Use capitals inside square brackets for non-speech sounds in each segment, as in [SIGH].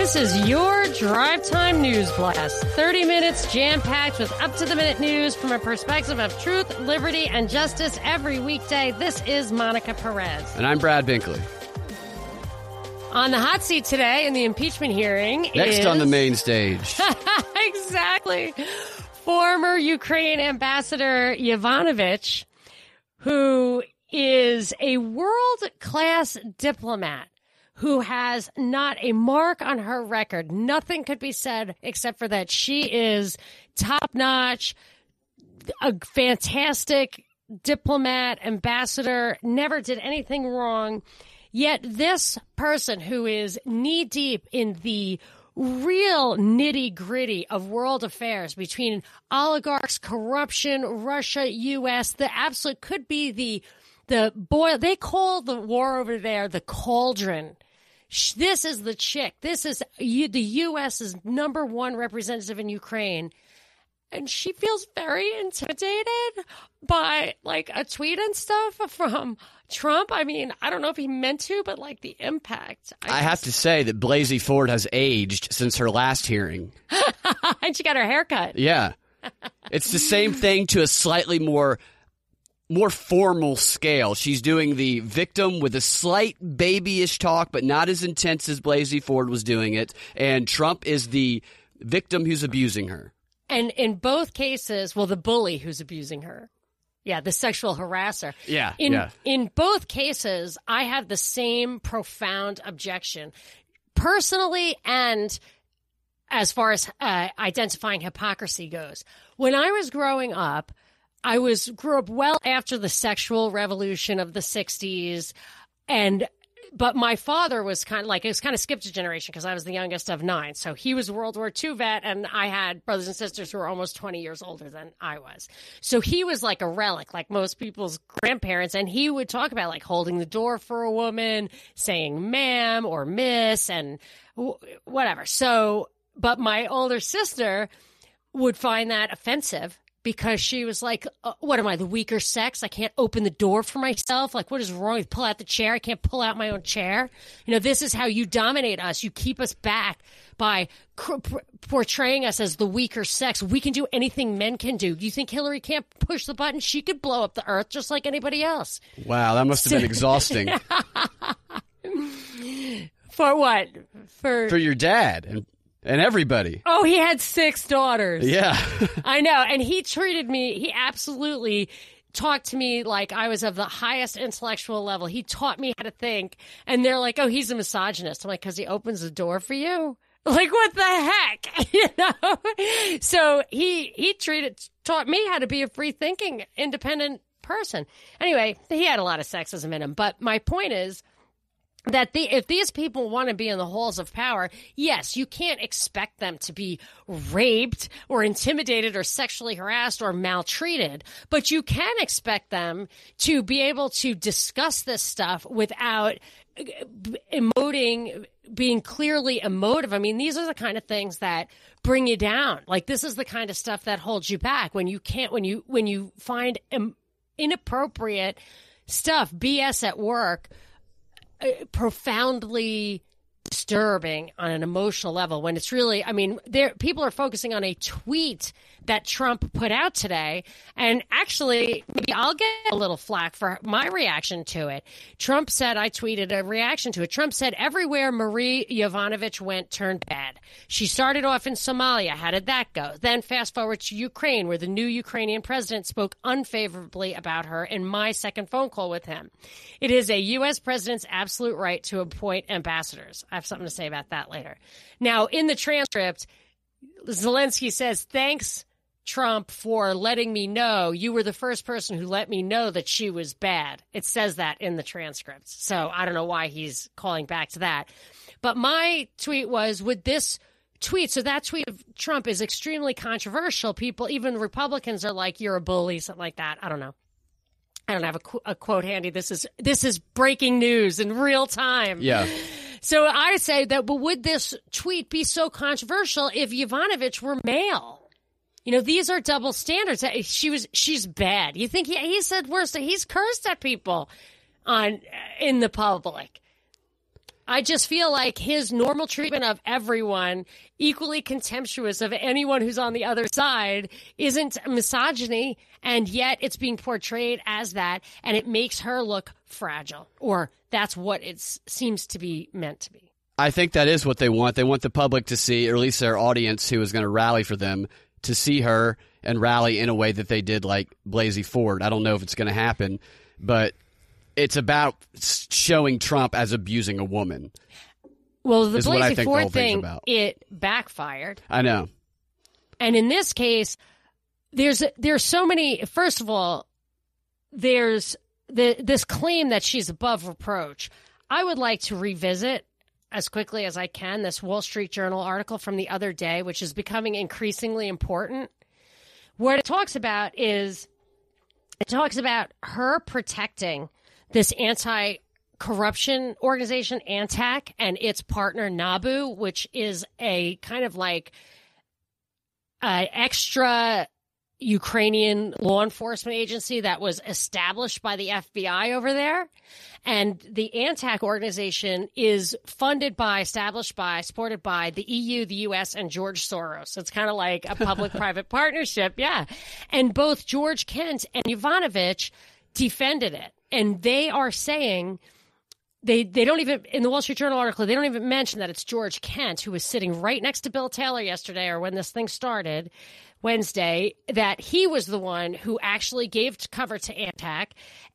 This is your drive time news blast. 30 minutes jam packed with up to the minute news from a perspective of truth, liberty, and justice every weekday. This is Monica Perez. And I'm Brad Binkley. On the hot seat today in the impeachment hearing Next is... on the main stage. [LAUGHS] exactly. Former Ukraine ambassador Yovanovitch, who is a world class diplomat who has not a mark on her record. Nothing could be said except for that she is top notch, a fantastic diplomat, ambassador, never did anything wrong. Yet this person who is knee deep in the real nitty gritty of world affairs between oligarchs, corruption, Russia, U.S., the absolute could be the the boil. They call the war over there the cauldron this is the chick. This is the U.S.'s number one representative in Ukraine. And she feels very intimidated by like a tweet and stuff from Trump. I mean, I don't know if he meant to, but like the impact. I, I have to say that Blasey Ford has aged since her last hearing. [LAUGHS] and she got her haircut. Yeah. It's the same thing to a slightly more more formal scale. She's doing the victim with a slight babyish talk, but not as intense as Blasey Ford was doing it. And Trump is the victim who's abusing her. And in both cases, well, the bully who's abusing her. Yeah, the sexual harasser. Yeah. In yeah. in both cases, I have the same profound objection. Personally and as far as uh, identifying hypocrisy goes. When I was growing up, I was grew up well after the sexual revolution of the 60s and but my father was kind of like it was kind of skipped a generation because I was the youngest of nine. So he was World War II vet, and I had brothers and sisters who were almost twenty years older than I was. So he was like a relic, like most people's grandparents, and he would talk about like holding the door for a woman, saying "ma'am" or "miss," and whatever. So, but my older sister would find that offensive because she was like, uh, "What am I, the weaker sex? I can't open the door for myself. Like, what is wrong with pull out the chair? I can't pull out my own chair. You know, this is how you dominate us. You keep us back by cr- portraying us as the weaker sex. We can do anything men can do. Do you think Hillary can't push the button? She could blow up the earth just like anybody else. Wow, that must have been [LAUGHS] exhausting. [LAUGHS] For what? For for your dad and and everybody. Oh, he had six daughters. Yeah. [LAUGHS] I know. And he treated me, he absolutely talked to me like I was of the highest intellectual level. He taught me how to think. And they're like, oh, he's a misogynist. I'm like, because he opens the door for you? [LAUGHS] Like, what the heck? [LAUGHS] You know? So he, he treated, taught me how to be a free thinking, independent person. Anyway, he had a lot of sexism in him. But my point is, that the, if these people want to be in the halls of power, yes, you can't expect them to be raped or intimidated or sexually harassed or maltreated, but you can expect them to be able to discuss this stuff without uh, emoting, being clearly emotive. I mean, these are the kind of things that bring you down. Like this is the kind of stuff that holds you back when you can't, when you, when you find inappropriate stuff, BS at work Uh, profoundly disturbing on an emotional level when it's really i mean there people are focusing on a tweet that Trump put out today. And actually, maybe I'll get a little flack for my reaction to it. Trump said, I tweeted a reaction to it. Trump said, everywhere Marie Yovanovitch went turned bad. She started off in Somalia. How did that go? Then fast forward to Ukraine, where the new Ukrainian president spoke unfavorably about her in my second phone call with him. It is a U.S. president's absolute right to appoint ambassadors. I have something to say about that later. Now, in the transcript, Zelensky says, thanks Trump for letting me know you were the first person who let me know that she was bad. It says that in the transcripts. So I don't know why he's calling back to that. But my tweet was would this tweet, so that tweet of Trump is extremely controversial. People, even Republicans are like, you're a bully, something like that. I don't know. I don't have a, qu- a quote handy. This is this is breaking news in real time. Yeah. So I say that, but would this tweet be so controversial if Yovanovitch were male? You know, these are double standards. She was, she's bad. You think he, he said worse? He's cursed at people on in the public. I just feel like his normal treatment of everyone, equally contemptuous of anyone who's on the other side, isn't misogyny, and yet it's being portrayed as that, and it makes her look fragile, or that's what it seems to be meant to be. I think that is what they want. They want the public to see, or at least their audience who is going to rally for them, to see her and rally in a way that they did like Blasey Ford. I don't know if it's going to happen, but it's about showing Trump as abusing a woman. Well, the Blasey Ford thing, it backfired. I know. And in this case, there's there's so many. First of all, there's the this claim that she's above reproach. I would like to revisit as quickly as I can this Wall Street Journal article from the other day, which is becoming increasingly important. What it talks about is it talks about her protecting this anti corruption organization, ANTAC, and its partner, NABU, which is a kind of like uh, extra Ukrainian law enforcement agency that was established by the FBI over there. And the ANTAC organization is funded by, established by, supported by the EU, the US, and George Soros. It's kind of like a public private [LAUGHS] partnership. Yeah. And both George Kent and Yovanovitch defended it. And they are saying, they they don't even in the Wall Street Journal article they don't even mention that it's George Kent who was sitting right next to Bill Taylor yesterday or when this thing started Wednesday that he was the one who actually gave cover to ANTAC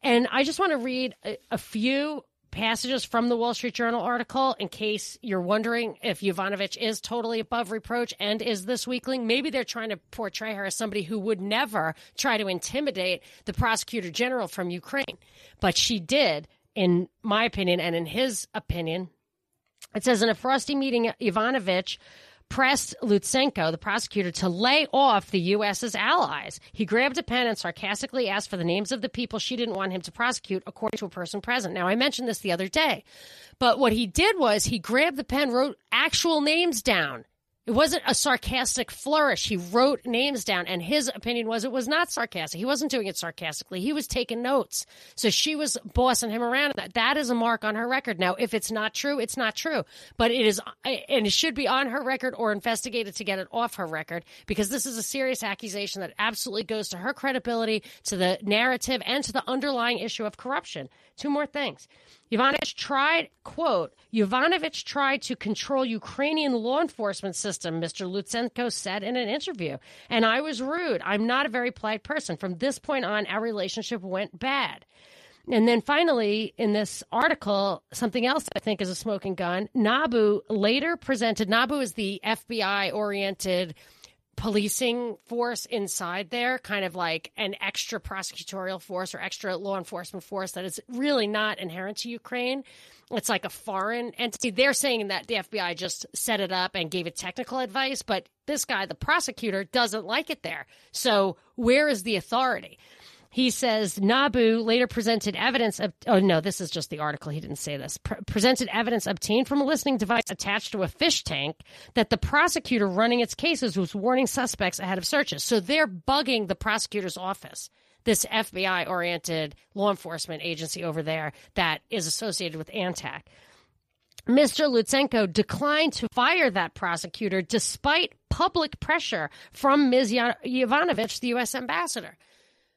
and I just want to read a, a few passages from the Wall Street Journal article in case you're wondering if Yovanovitch is totally above reproach and is this weakling. Maybe they're trying to portray her as somebody who would never try to intimidate the prosecutor general from Ukraine, but she did in my opinion and in his opinion. It says in a frosty meeting, Yovanovitch pressed Lutsenko, the prosecutor, to lay off the U.S.'s allies. He grabbed a pen and sarcastically asked for the names of the people she didn't want him to prosecute, according to a person present. Now, I mentioned this the other day, but what he did was he grabbed the pen, wrote actual names down it wasn't a sarcastic flourish. He wrote names down, and his opinion was it was not sarcastic. He wasn't doing it sarcastically. He was taking notes. So she was bossing him around. That that is a mark on her record. Now, if it's not true, it's not true. But it is, and it should be on her record or investigated to get it off her record because this is a serious accusation that absolutely goes to her credibility, to the narrative, and to the underlying issue of corruption. Two more things. Yovanovitch tried, quote, Yovanovitch tried to control Ukrainian law enforcement system, Mr. Lutsenko said in an interview. And I was rude. I'm not a very polite person. From this point on, our relationship went bad. And then finally, in this article, something else I think is a smoking gun. Nabu later presented, Nabu is the FBI oriented policing force inside there, kind of like an extra prosecutorial force or extra law enforcement force that is really not inherent to Ukraine. It's like a foreign entity. They're saying that the FBI just set it up and gave it technical advice, but this guy, the prosecutor, doesn't like it there. So where is the authority? He says Nabu later presented evidence of, oh no, this is just the article. He didn't say this. Pre- presented evidence obtained from a listening device attached to a fish tank that the prosecutor running its cases was warning suspects ahead of searches. So they're bugging the prosecutor's office this FBI oriented law enforcement agency over there that is associated with ANTAC. Mr. Lutsenko declined to fire that prosecutor despite public pressure from Ms. Yovanovitch, the U.S. ambassador.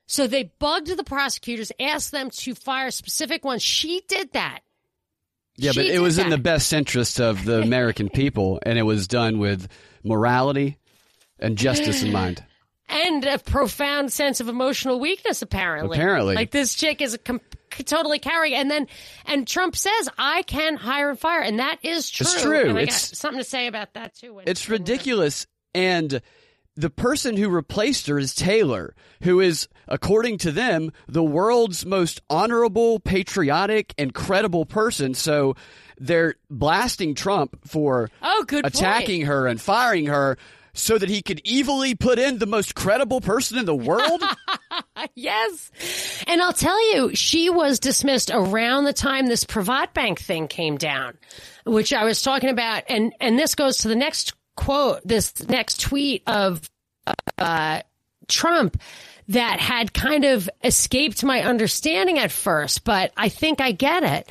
So they bugged the prosecutors, asked them to fire specific ones. She did that. Yeah, she but it was that. in the best interest of the [LAUGHS] American people, and it was done with morality and justice in mind. And a profound sense of emotional weakness, apparently. Apparently. Like this chick is com- totally carrying. And then, and Trump says, I can hire and fire. And that is true. It's true. And I it's, got something to say about that, too. it's ridiculous. And the person who replaced her is Taylor, who is, according to them, the world's most honorable, patriotic, and credible person. So they're blasting Trump for oh, good attacking point. her and firing her so that he could evilly put in the most credible person in the world? [LAUGHS] yes. And I'll tell you, she was dismissed around the time this Privat Bank thing came down, which I was talking about. And, and this goes to the next quote, this next tweet of uh, Trump that had kind of escaped my understanding at first, but I think I get it.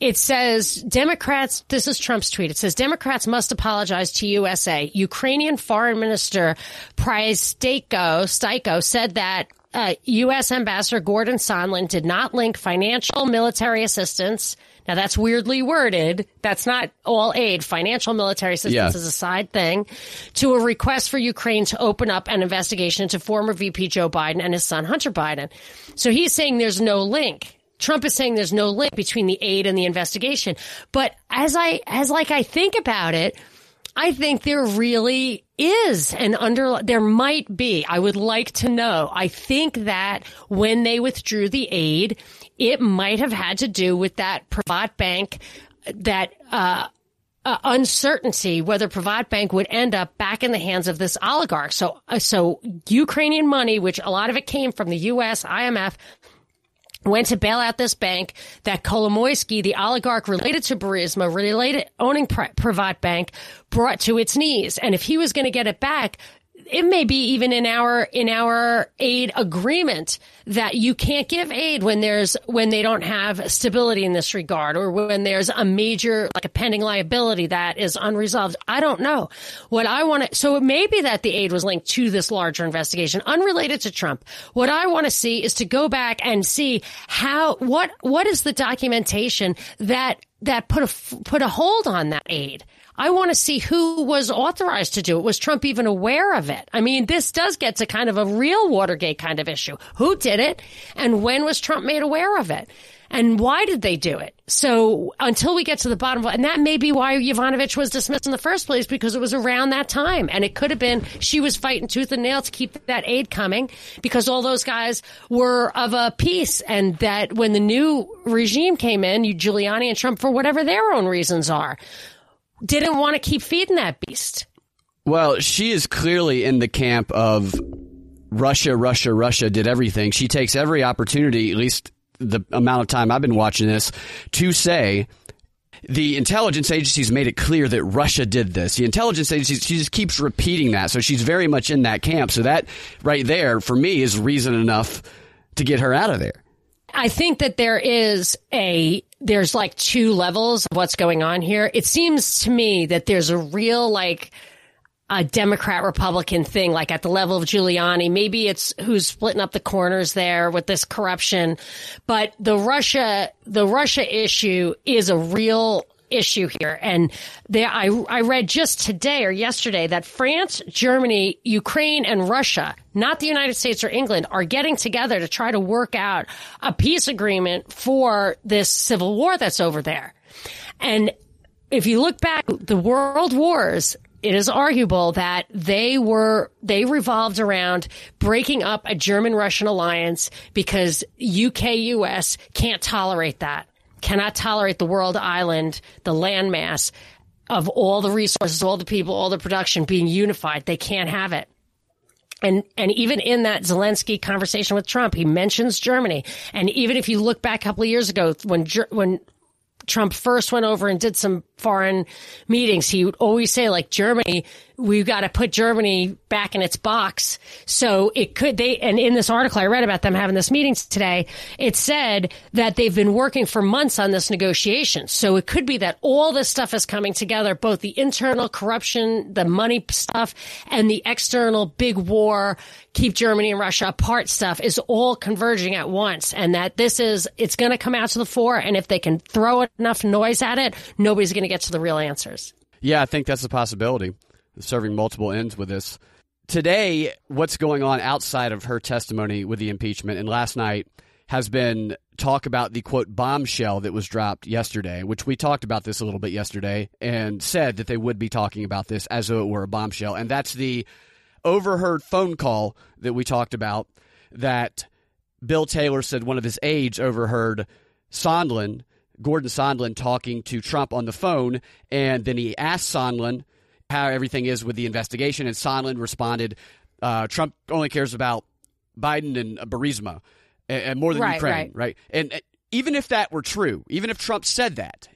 it says Democrats, this is Trump's tweet. It says Democrats must apologize to USA. Ukrainian Foreign Minister Prystaiko Styko said that uh, U.S. Ambassador Gordon Sondland did not link financial military assistance. Now that's weirdly worded. That's not all aid. Financial military assistance Yeah. is a side thing to a request for Ukraine to open up an investigation into former VP Joe Biden and his son Hunter Biden. So he's saying there's no link. Trump is saying there's no link between the aid and the investigation. But as I, as like I think about it, I think there really is an under, there might be. I would like to know. I think that when they withdrew the aid, it might have had to do with that Privat bank, that, uh, uh, uncertainty whether Privat Bank would end up back in the hands of this oligarch. So, uh, so Ukrainian money, which a lot of it came from the U.S., IMF, went to bail out this bank that Kolomoisky, the oligarch related to Burisma, related owning Pri- Privat Bank, brought to its knees. And if he was going to get it back, it may be even in our in our aid agreement that you can't give aid when there's when they don't have stability in this regard or when there's a major like a pending liability that is unresolved. I don't know. What I want to so it may be that the aid was linked to this larger investigation unrelated to Trump. What I want to see is to go back and see how what what is the documentation that that put a put a hold on that aid. I want to see who was authorized to do it. Was Trump even aware of it? I mean, this does get to kind of a real Watergate kind of issue. Who did it? And when was Trump made aware of it? And why did they do it? So until we get to the bottom of it, and that may be why Yovanovitch was dismissed in the first place because it was around that time. And it could have been she was fighting tooth and nail to keep that aid coming because all those guys were of a piece. And that when the new regime came in, you Giuliani and Trump, for whatever their own reasons are, didn't want to keep feeding that beast. Well, she is clearly in the camp of Russia, Russia, Russia did everything. She takes every opportunity, at least the amount of time I've been watching this, to say the intelligence agencies made it clear that Russia did this. The intelligence agencies, she just keeps repeating that. So she's very much in that camp. So that right there, for me, is reason enough to get her out of there. I think that there is a there's like two levels of what's going on here. It seems to me that there's a real like a Democrat Republican thing, like at the level of Giuliani. Maybe it's who's splitting up the corners there with this corruption, but the Russia the Russia issue is a real issue here. And there, I, I read just today or yesterday that France, Germany, Ukraine, and Russia, not the United States or England, are getting together to try to work out a peace agreement for this civil war that's over there. And if you look back, the world wars, it is arguable that they were, they revolved around breaking up a German-Russian alliance because UK-US can't tolerate that cannot tolerate the world island, the landmass of all the resources, all the people, all the production being unified. They can't have it. And, and even in that Zelensky conversation with Trump, he mentions Germany. And even if you look back a couple of years ago when, when Trump first went over and did some foreign meetings, he would always say like Germany, we've got to put Germany back in its box. So it could, they, and in this article I read about them having this meeting today, it said that they've been working for months on this negotiation. So it could be that all this stuff is coming together, both the internal corruption, the money stuff, and the external big war, keep Germany and Russia apart stuff is all converging at once. And that this is, it's going to come out to the fore. And if they can throw enough noise at it, nobody's going to get to the real answers. Yeah, I think that's a possibility serving multiple ends with this. Today, what's going on outside of her testimony with the impeachment and last night has been talk about the quote bombshell that was dropped yesterday, which we talked about this a little bit yesterday and said that they would be talking about this as though it were a bombshell. And that's the overheard phone call that we talked about that Bill Taylor said one of his aides overheard Sondland, Gordon Sondland, talking to Trump on the phone. And then he asked Sondland, how everything is with the investigation. And Sondland responded, uh, Trump only cares about Biden and Burisma and, and more than Right, Ukraine, right. right? And uh, even if that were true, even if Trump said that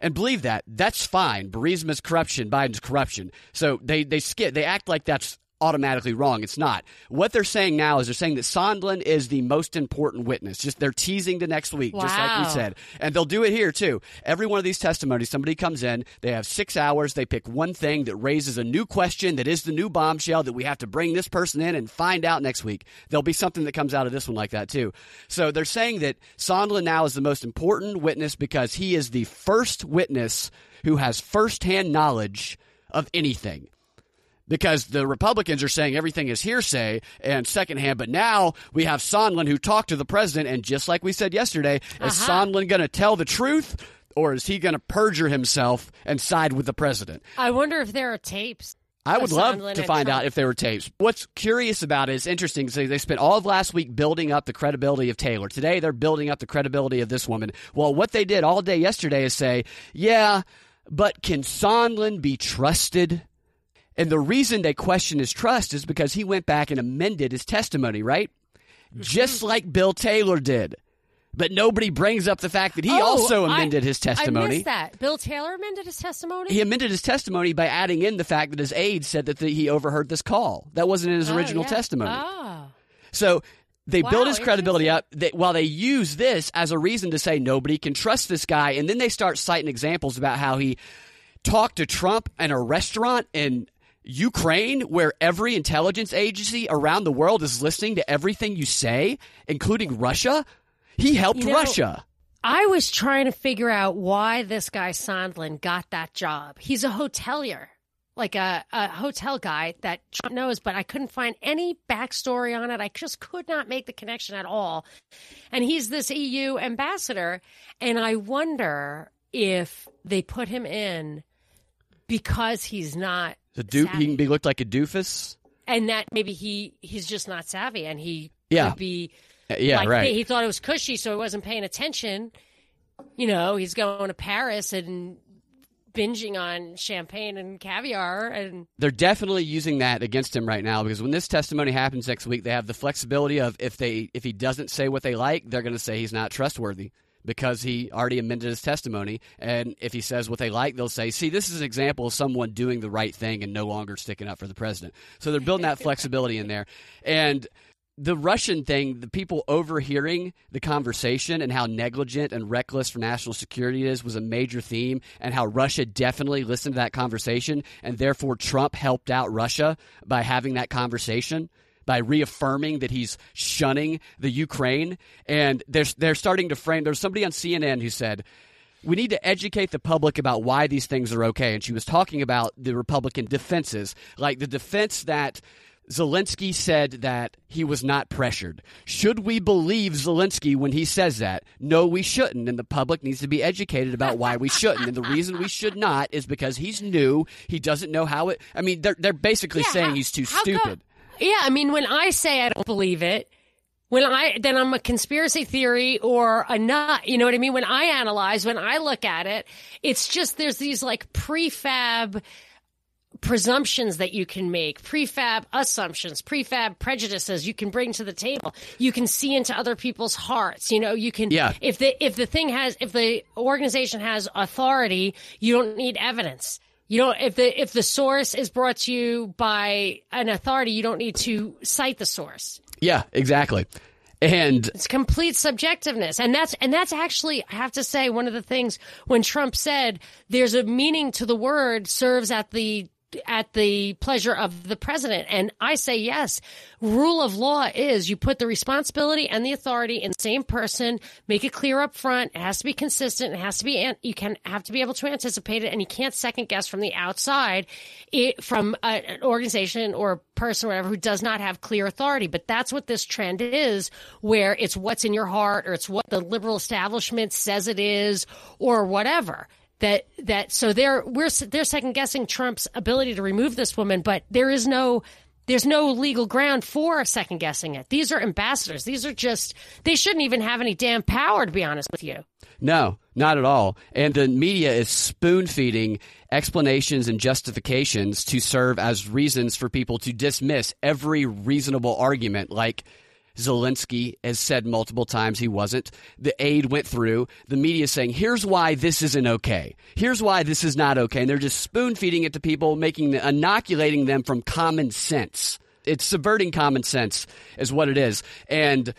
and believed that, that's fine. Burisma's corruption, Biden's corruption. So they they skip, they act like that's automatically wrong. It's not. What they're saying now is they're saying that Sondland is the most important witness. Just they're teasing the next week, just like we said. And they'll do it here too. Every one of these testimonies, somebody comes in, they have six hours, they pick one thing that raises a new question that is the new bombshell that we have to bring this person in and find out next week. There'll be something that comes out of this one like that too. So they're saying that Sondland now is the most important witness because he is the first witness who has firsthand knowledge of anything because the Republicans are saying everything is hearsay and secondhand. But now we have Sondland who talked to the president, and just like we said yesterday, is Uh-huh. Sondland going to tell the truth, or is he going to perjure himself and side with the president? I wonder if there are tapes. I would love Sondland to find Trump. out if there were tapes. What's curious about it is interesting. So they spent all of last week building up the credibility of Taylor. Today they're building up the credibility of this woman. Well, what they did all day yesterday is say, yeah, but can Sondland be trusted? And the reason they question his trust is because he went back and amended his testimony, right? Mm-hmm. Just like Bill Taylor did. But nobody brings up the fact that he Oh, also I- amended his I testimony. missed that. Bill Taylor amended his testimony. He amended his testimony by adding in the fact that his aide said that the, he overheard this call. That wasn't in his Oh, original yeah. testimony. Oh. So they Wow, build his credibility up they, while they use this as a reason to say nobody can trust this guy. And then they start citing examples about how he talked to Trump in a restaurant in Ukraine where every intelligence agency around the world is listening to everything you say, including Russia. He helped You know, Russia. I was trying to figure out why this guy Sondland got that job. He's a hotelier, like a, a hotel guy that Trump knows, but I couldn't find any backstory on it. I just could not make the connection at all. And he's this EU ambassador, and I wonder if they put him in because he's not The doof, he can be looked like a doofus. and that maybe he he's just not savvy and he Yeah. could be Uh, Yeah, like right. he thought it was cushy so he wasn't paying attention you know he's going to paris and binging on champagne and caviar and they're definitely using that against him right now because when this testimony happens next week, they have the flexibility of if they if he doesn't say what they like, they're going to say he's not trustworthy because he already amended his testimony. And if he says what they like, they'll say, "See, this is an example of someone doing the right thing and no longer sticking up for the president." So they're building that flexibility in there, and. The Russian thing, the people overhearing the conversation and how negligent and reckless for national security it is was a major theme, and how Russia definitely listened to that conversation, and therefore Trump helped out Russia by having that conversation, by reaffirming that he's shunning the Ukraine. And they're, they're starting to frame, there's somebody on CNN who said, we need to educate the public about why these things are okay. And she was talking about the Republican defenses, like the defense that Zelensky said that he was not pressured. Should we believe Zelensky when he says that? No, we shouldn't. And the public needs to be educated about why we shouldn't. And the reason we should not is because he's new. He doesn't know how it. I mean, they're, they're basically Yeah, saying how- he's too how come- stupid. Yeah i mean when i say i don't believe it when i then i'm a conspiracy theory or a nut you know what i mean when i analyze when i look at it it's just there's these like prefab presumptions that you can make, prefab assumptions, prefab prejudices you can bring to the table. You can see into other people's hearts. You know, you can Yeah. if the if the thing has if the organization has authority, you don't need evidence. You don't if the if the source is brought to you by an authority, you don't need to cite the source. Yeah, exactly. And It's complete subjectiveness. And that's, and that's actually, I have to say, one of the things when Trump said there's a meaning to the word serves at the, at the pleasure of the president. And I say yes. Rule of law is you put the responsibility and the authority in the same person, make it clear up front. It has to be consistent. It has to be, you can have to be able to anticipate it and you can't second guess from the outside it, from a, an organization or a person or whatever who does not have clear authority. But that's what this trend is, where it's what's in your heart or it's what the liberal establishment says it is or whatever. That that so they're we're they're second guessing Trump's ability to remove this woman, but there is no there's no legal ground for second guessing it. These are ambassadors. These are just they shouldn't even have any damn power to be honest with you. No, not at all. And the media is spoon feeding explanations and justifications to serve as reasons for people to dismiss every reasonable argument. Like Zelensky has said multiple times he wasn't. The aid went through. The media saying, here's why this isn't okay. Here's why this is not okay. And they're just spoon feeding it to people, making, inoculating them from common sense. It's subverting common sense is what it is. And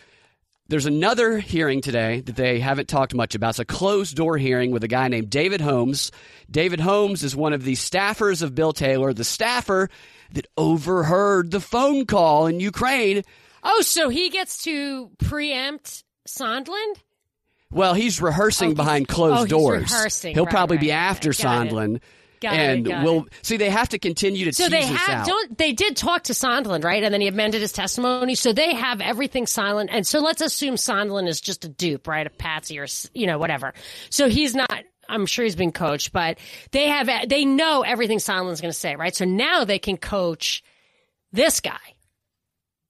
there's another hearing today that they haven't talked much about. It's a closed door hearing with a guy named David Holmes. David Holmes is one of the staffers of Bill Taylor, the staffer that overheard the phone call in Ukraine Oh, so he gets to preempt Sondland? Well, he's rehearsing Oh, behind closed oh, doors. rehearsing. He'll Right, probably be right, right. after it. Sondland. Got it, and got we'll it. see. They have to continue to So tease they this have out. don't they did talk to Sondland, right? And then he amended his testimony. So they have everything silent. And so let's assume Sondland is just a dupe, right? A patsy or you know whatever. So he's not. I'm sure he's been coached, but they have they know everything Sondland's going to say, right? So now they can coach this guy,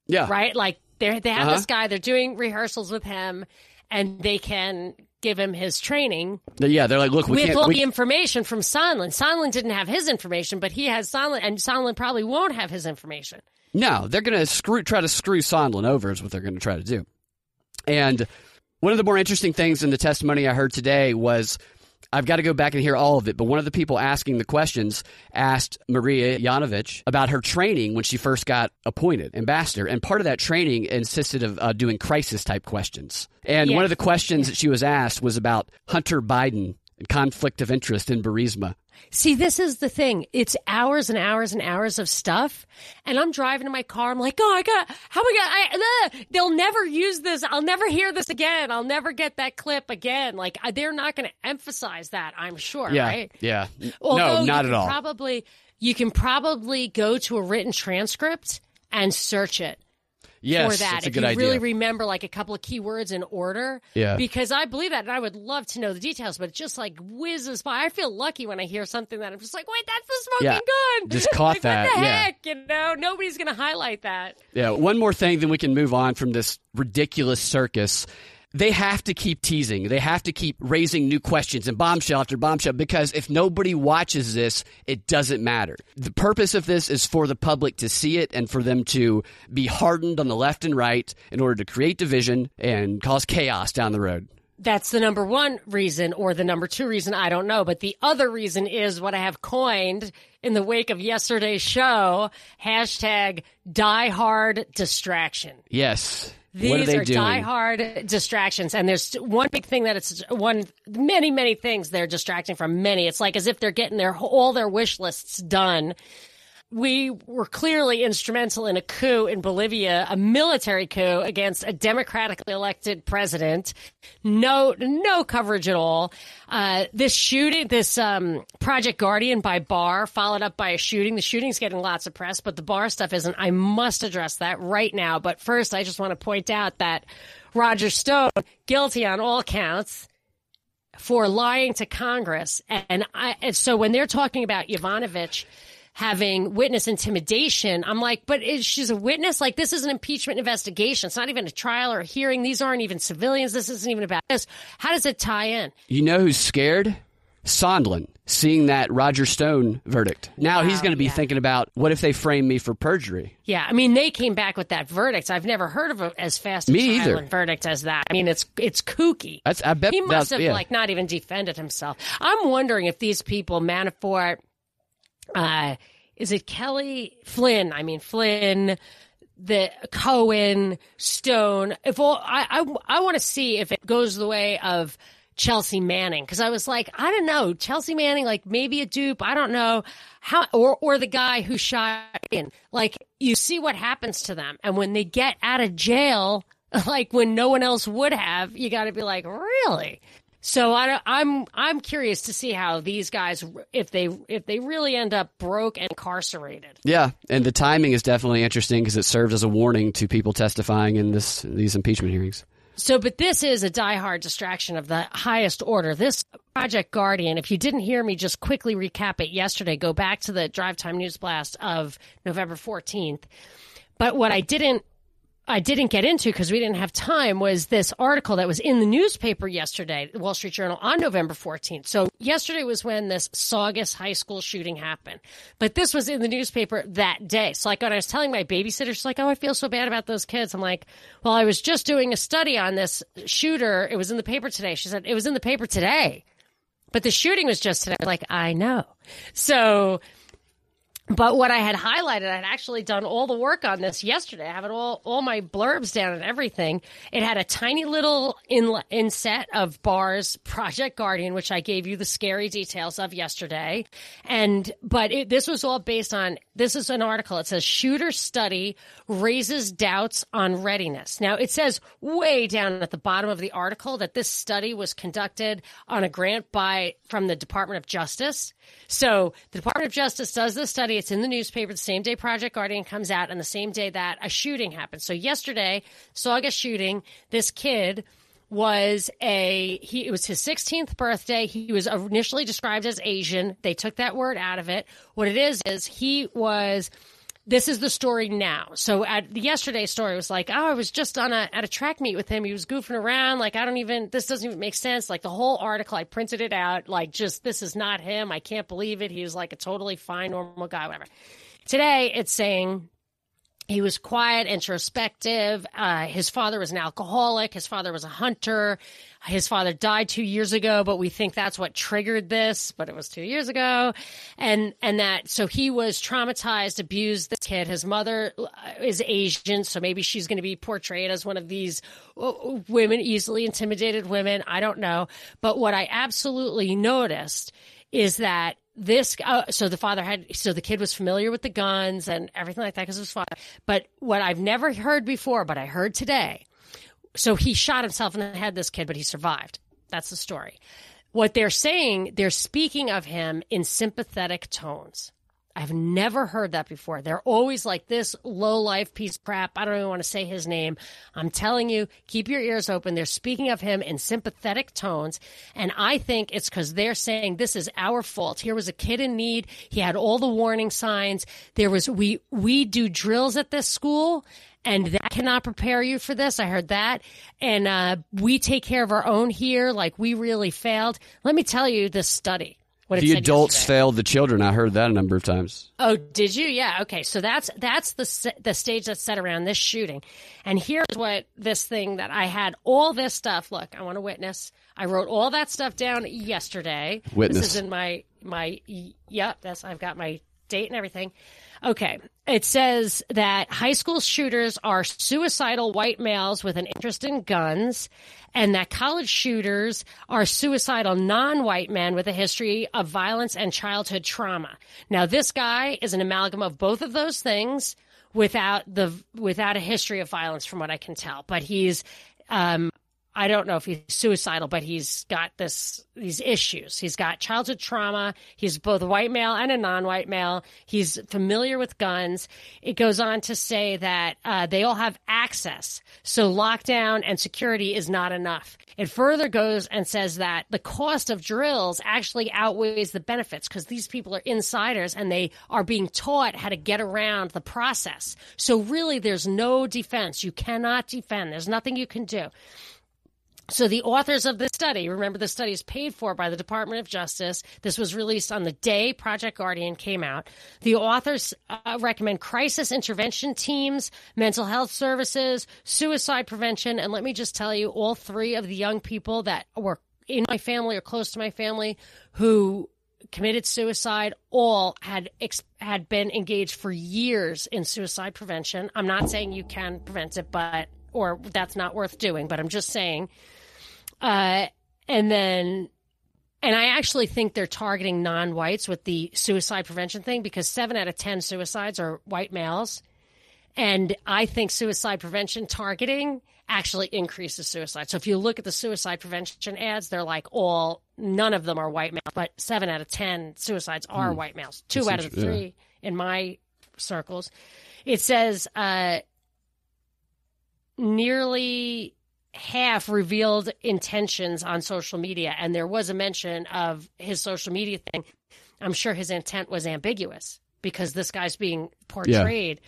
yeah, right? Like they they have Uh-huh. this guy. They're doing rehearsals with him, and they can give him his training yeah. They're like, look, we with all we- the information from Sondland. Sondland didn't have his information, but he has Sondland, and Sondland probably won't have his information. No, they're going to screw try to screw Sondland over is what they're going to try to do. And one of the more interesting things in the testimony I heard today was I've got to go back and hear all of it, but one of the people asking the questions asked Maria Yanovich about her training when she first got appointed ambassador, and part of that training insisted of uh, doing crisis type questions. And Yeah. one of the questions that she was asked was about Hunter Biden and conflict of interest in Burisma. See, this is the thing. It's hours and hours and hours of stuff. And I'm driving in my car. I'm like, oh, I got, how am I going to, they'll never use this. I'll never hear this again. I'll never get that clip again. Like, uh, they're not going to emphasize that, I'm sure, Yeah, right? yeah, Although no, not at all. Probably, you can probably go to a written transcript and search it. Yes, for that. that's a if good you idea. really remember like a couple of keywords in order. Yeah. Because I believe that and I would love to know the details, but it just like whizzes by. I feel lucky when I hear something that I'm just like, wait, that's the smoking Yeah. gun. Just [LAUGHS] caught like, that, What the yeah. heck? You know, nobody's going to highlight that. Yeah, one more thing, then we can move on from this ridiculous circus. They have to keep teasing. They have to keep raising new questions and bombshell after bombshell because if nobody watches this, it doesn't matter. The purpose of this is for the public to see it and for them to be hardened on the left and right in order to create division and cause chaos down the road. That's the number one reason, or the number two reason, I don't know. But the other reason is what I have coined in the wake of yesterday's show hashtag die hard distraction. Yes. These are they are doing? diehard distractions, and there's one big thing that it's one, many, many things they're distracting from. Many, it's like as if they're getting their all their wish lists done. We were clearly instrumental in a coup in Bolivia, a military coup against a democratically elected president. No, no coverage at all. Uh, this shooting, this um, Project Guardian by Barr, followed up by a shooting. The shooting's getting lots of press, but the Barr stuff isn't. I must address that right now. But first, I just want to point out that Roger Stone, guilty on all counts for lying to Congress. And, I, and so when they're talking about Yovanovitch having witness intimidation, I'm like, but is she's a witness? Like this is an impeachment investigation. It's not even a trial or a hearing. These aren't even civilians. This isn't even about this. How does it tie in? You know who's scared? Sondland, seeing that Roger Stone verdict. Now he's going to be yeah. thinking about what if they frame me for perjury? Yeah, I mean, they came back with that verdict. I've never heard of a, as fast Me either. verdict as that. I mean, it's it's kooky. That's I bet he must have yeah. like not even defended himself. I'm wondering if these people, Manafort, uh, is it Kelly Flynn? I mean Flynn, the Cohen, Stone. If all, I I, I want to see if it goes the way of Chelsea Manning because I was like, I don't know, Chelsea Manning, like maybe a dupe. I don't know how, or or the guy who shot in. Like you see what happens to them, and when they get out of jail, [LAUGHS] like when no one else would have, you got to be like, really. So I, I'm I'm curious to see how these guys, if they if they really end up broke and incarcerated. Yeah, and the timing is definitely interesting because it serves as a warning to people testifying in this these impeachment hearings. So, but this is a diehard distraction of the highest order. This Project Guardian, if you didn't hear me just quickly recap it yesterday, go back to the Drive Time News Blast of November 14th. But what I didn't I didn't get into because we didn't have time was this article that was in the newspaper yesterday, the Wall Street Journal, on November 14th. So yesterday was when this Saugus High School shooting happened, but this was in the newspaper that day. So like when I was telling my babysitter, she's like, "Oh, I feel so bad about those kids." I'm like, "Well, I was just doing a study on this shooter. It was in the paper today." She said, "It was in the paper today." But the shooting was just today. Like, I know. So but what I had highlighted, I had actually done all the work on this yesterday. I have it all, all my blurbs down and everything. It had a tiny little in, inset of Barr's Project Guardian, which I gave you the scary details of yesterday. And, but it, this was all based on, this is an article. It says shooter study raises doubts on readiness. Now it says way down at the bottom of the article that this study was conducted on a grant by, from the Department of Justice. So the Department of Justice does this study. It's in the newspaper the same day Project Guardian comes out and the same day that a shooting happened. So yesterday, Saugus shooting, this kid was a he it was his 16th birthday. He was initially described as asian. They took that word out of it. What it is is he was this is the story now. So at yesterday's story was like, oh, I was just on a at a track meet with him. He was goofing around. Like I don't even this doesn't even make sense. Like the whole article, I printed it out. Like just this is not him. I can't believe it. He was like a totally fine, normal guy, whatever. Today it's saying he was quiet, introspective. Uh, his father was an alcoholic. His father was a hunter. His father died two years ago, but we think that's what triggered this, but it was two years ago. And, and that, so he was traumatized, abused this kid. His mother uh, is Asian, so maybe she's going to be portrayed as one of these uh, women, easily intimidated women. I don't know. But what I absolutely noticed is that this uh, so the father had so the kid was familiar with the guns and everything like that because his father. But what i've never heard before but i heard today so he shot himself in the head this kid but he survived. That's the story. What they're saying they're speaking of him in sympathetic tones I've never heard that before. They're always like this low life piece crap. I don't even want to say his name. I'm telling you, keep your ears open. They're speaking of him in sympathetic tones. And I think it's because they're saying this is our fault. Here was a kid in need. He had all the warning signs. There was, we, we do drills at this school and that cannot prepare you for this. I heard that. And, uh, we take care of our own here. Like we really failed. Let me tell you this study what the adults yesterday. failed the children. I heard that a number of times. Oh, did you? Yeah. Okay. So that's that's the the stage that's set around this shooting, and here's what this thing that I had all this stuff. Look, I want to witness. I wrote all that stuff down yesterday. Witness. This is in my my. Yep. That's I've got my date and everything. Okay. It says that high school shooters are suicidal white males with an interest in guns, and that college shooters are suicidal non white men with a history of violence and childhood trauma. Now, this guy is an amalgam of both of those things without the without a history of violence from what I can tell. But he's um, I don't know if he's suicidal, but he's got this these issues. He's got childhood trauma. He's both white male and a non-white male. He's familiar with guns. It goes on to say that uh, they all have access, so lockdown and security is not enough. It further goes and says that the cost of drills actually outweighs the benefits because these people are insiders and they are being taught how to get around the process. So really, there's no defense. You cannot defend. There's nothing you can do. So the authors of this study, remember the study is paid for by the Department of Justice. This was released on the day Project Guardian came out. The authors uh, recommend crisis intervention teams, mental health services, suicide prevention, and let me just tell you, all three of the young people that were in my family or close to my family who committed suicide all had ex- had been engaged for years in suicide prevention. I'm not saying you can prevent it, but or that's not worth doing, but I'm just saying uh, and then, and I actually think they're targeting non whites with the suicide prevention thing because seven out of 10 suicides are white males. And I think suicide prevention targeting actually increases suicide. So if you look at the suicide prevention ads, they're like all, none of them are white males, but seven out of 10 suicides are hmm. white males. Two That's out of three yeah. in my circles. It says, uh, nearly half revealed intentions on social media, and there was a mention of his social media thing. I'm sure his intent was ambiguous because this guy's being portrayed.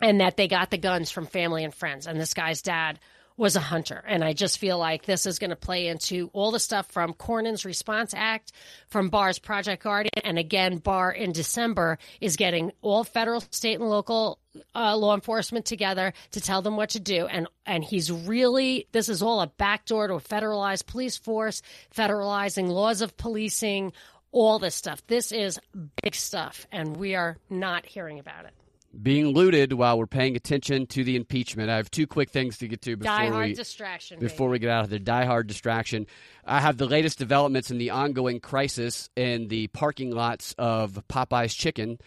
and that they got the guns from family and friends. And this guy's dad was a hunter. And I just feel like this is going to play into all the stuff from Cornyn's Response Act, from Barr's Project Guardian. And again, Barr in December is getting all federal, state, and local uh, law enforcement together to tell them what to do. And, and he's really, this is all a backdoor to a federalized police force, federalizing laws of policing, all this stuff. This is big stuff. And we are not hearing about it being looted while we're paying attention to the impeachment. I have two quick things to get to before we distraction. before baby. we get out of the Die hard distraction. I have the latest developments in the ongoing crisis in the parking lots of Popeyes Chicken,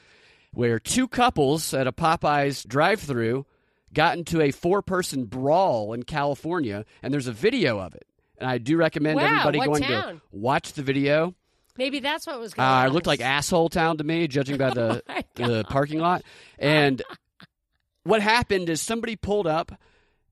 where two couples at a Popeyes drive-through got into a four-person brawl in California, and there's a video of it. And I do recommend Wow, everybody going town? to watch the video. Maybe that's what was going Uh, on. it looked like asshole town to me, judging by [LAUGHS] the Oh the parking lot. And what happened is somebody pulled up,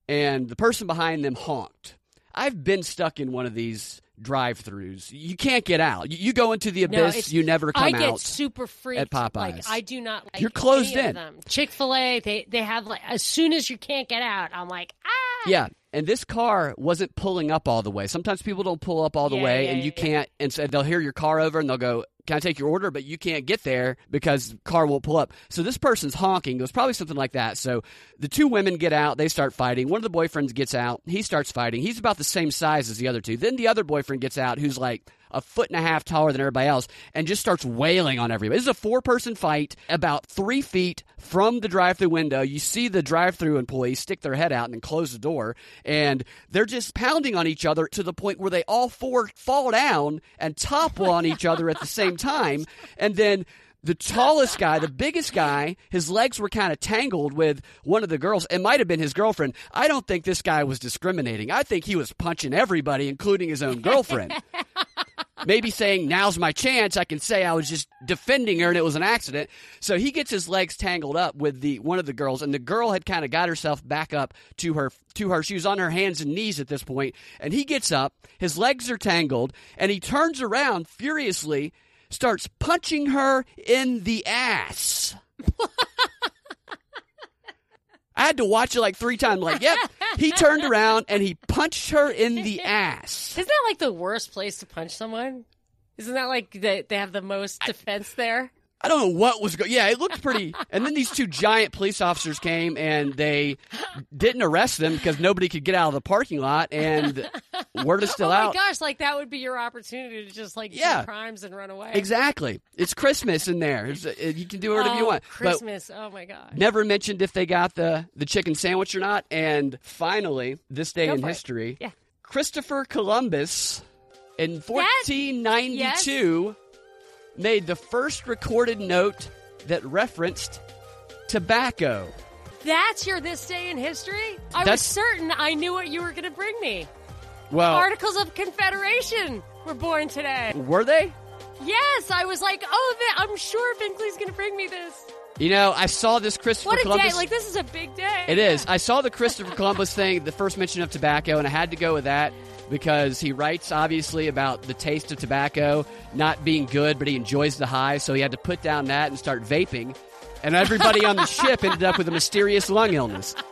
and the person behind them honked. I've been stuck in one of these drive-throughs. You can't get out. You, you go into the abyss. it's- you never come I get out. super freaked at Popeyes. Like I do not like You're closed in. Chick Fil A, they they have like as soon as you can't get out, I'm like ah. Yeah, and this car wasn't pulling up all the way. Sometimes people don't pull up all the Yeah, way, yeah, and you yeah. can't. And so they'll hear your car over, and they'll go, "Can I take your order?" But you can't get there because the car won't pull up. So this person's honking. It was probably something like that. So the two women get out. They start fighting. One of the boyfriends gets out. He starts fighting. He's about the same size as the other two. Then the other boyfriend gets out, who's like a foot and a half taller than everybody else, and just starts wailing on everybody. This is a four person fight about three feet from the drive through window. You see the drive through employees stick their head out and then close the door, and they're just pounding on each other to the point where they all four fall down and topple on each other at the same time. And then the tallest guy, the biggest guy, his legs were kind of tangled with one of the girls. It might have been his girlfriend. I don't think this guy was discriminating. I think he was punching everybody, including his own girlfriend. [LAUGHS] Maybe saying, now's my chance. I can say I was just defending her and it was an accident. So he gets his legs tangled up with the one of the girls, and the girl had kind of got herself back up to her to her. She was on her hands and knees at this point, and he gets up. His legs are tangled, and he turns around furiously, starts punching her in the ass. [LAUGHS] I had to watch it like three times. Like, yep. He turned around and he punched her in the ass. [LAUGHS] Isn't that like the worst place to punch someone? Isn't that like they, they have the most defense there? I don't know what was going. Yeah, it looked pretty. And then these two giant police officers came and they didn't arrest them because nobody could get out of the parking lot. And word is still out. oh my out. gosh, like that would be your opportunity to just like Yeah. do crimes and run away. Exactly. It's Christmas in there. It's, uh, you can do whatever you Oh, want. But Christmas. oh my god. never mentioned if they got the the chicken sandwich or not. And finally, this day Go in history, Yeah. Christopher Columbus in 1492 made the first recorded note that referenced tobacco. That's your this day in history? I was certain I knew what you were going to bring me. Well, Articles of Confederation were born today. were they? Yes, I was like, oh, I'm sure Binkley's going to bring me this. You know, I saw this Christopher What a Columbus. day! Like this is a big day. It is. I saw the Christopher Columbus thing, the first mention of tobacco, and I had to go with that because he writes obviously about the taste of tobacco not being good, but he enjoys the high, so he had to put down that and start vaping. And everybody on the ship ended up with a mysterious lung illness. [LAUGHS]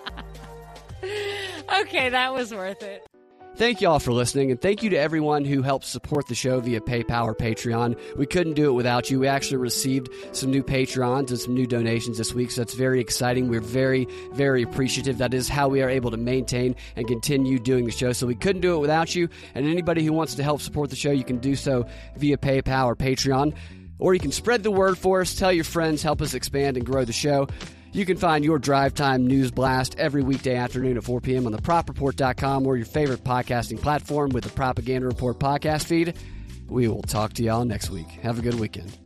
Okay, that was worth it. Thank you all for listening, and thank you to everyone who helps support the show via PayPal or Patreon. We couldn't do it without you. We actually received some new Patreons and some new donations this week, so that's very exciting. We're very, very appreciative. That is how we are able to maintain and continue doing the show. So we couldn't do it without you. And anybody who wants to help support the show, you can do so via PayPal or Patreon. Or you can spread the word for us, tell your friends, help us expand and grow the show. You can find your Drive Time News Blast every weekday afternoon at 4 p.m. on the propreport.com or your favorite podcasting platform with the Propaganda Report podcast feed. We will talk to y'all next week. Have a good weekend.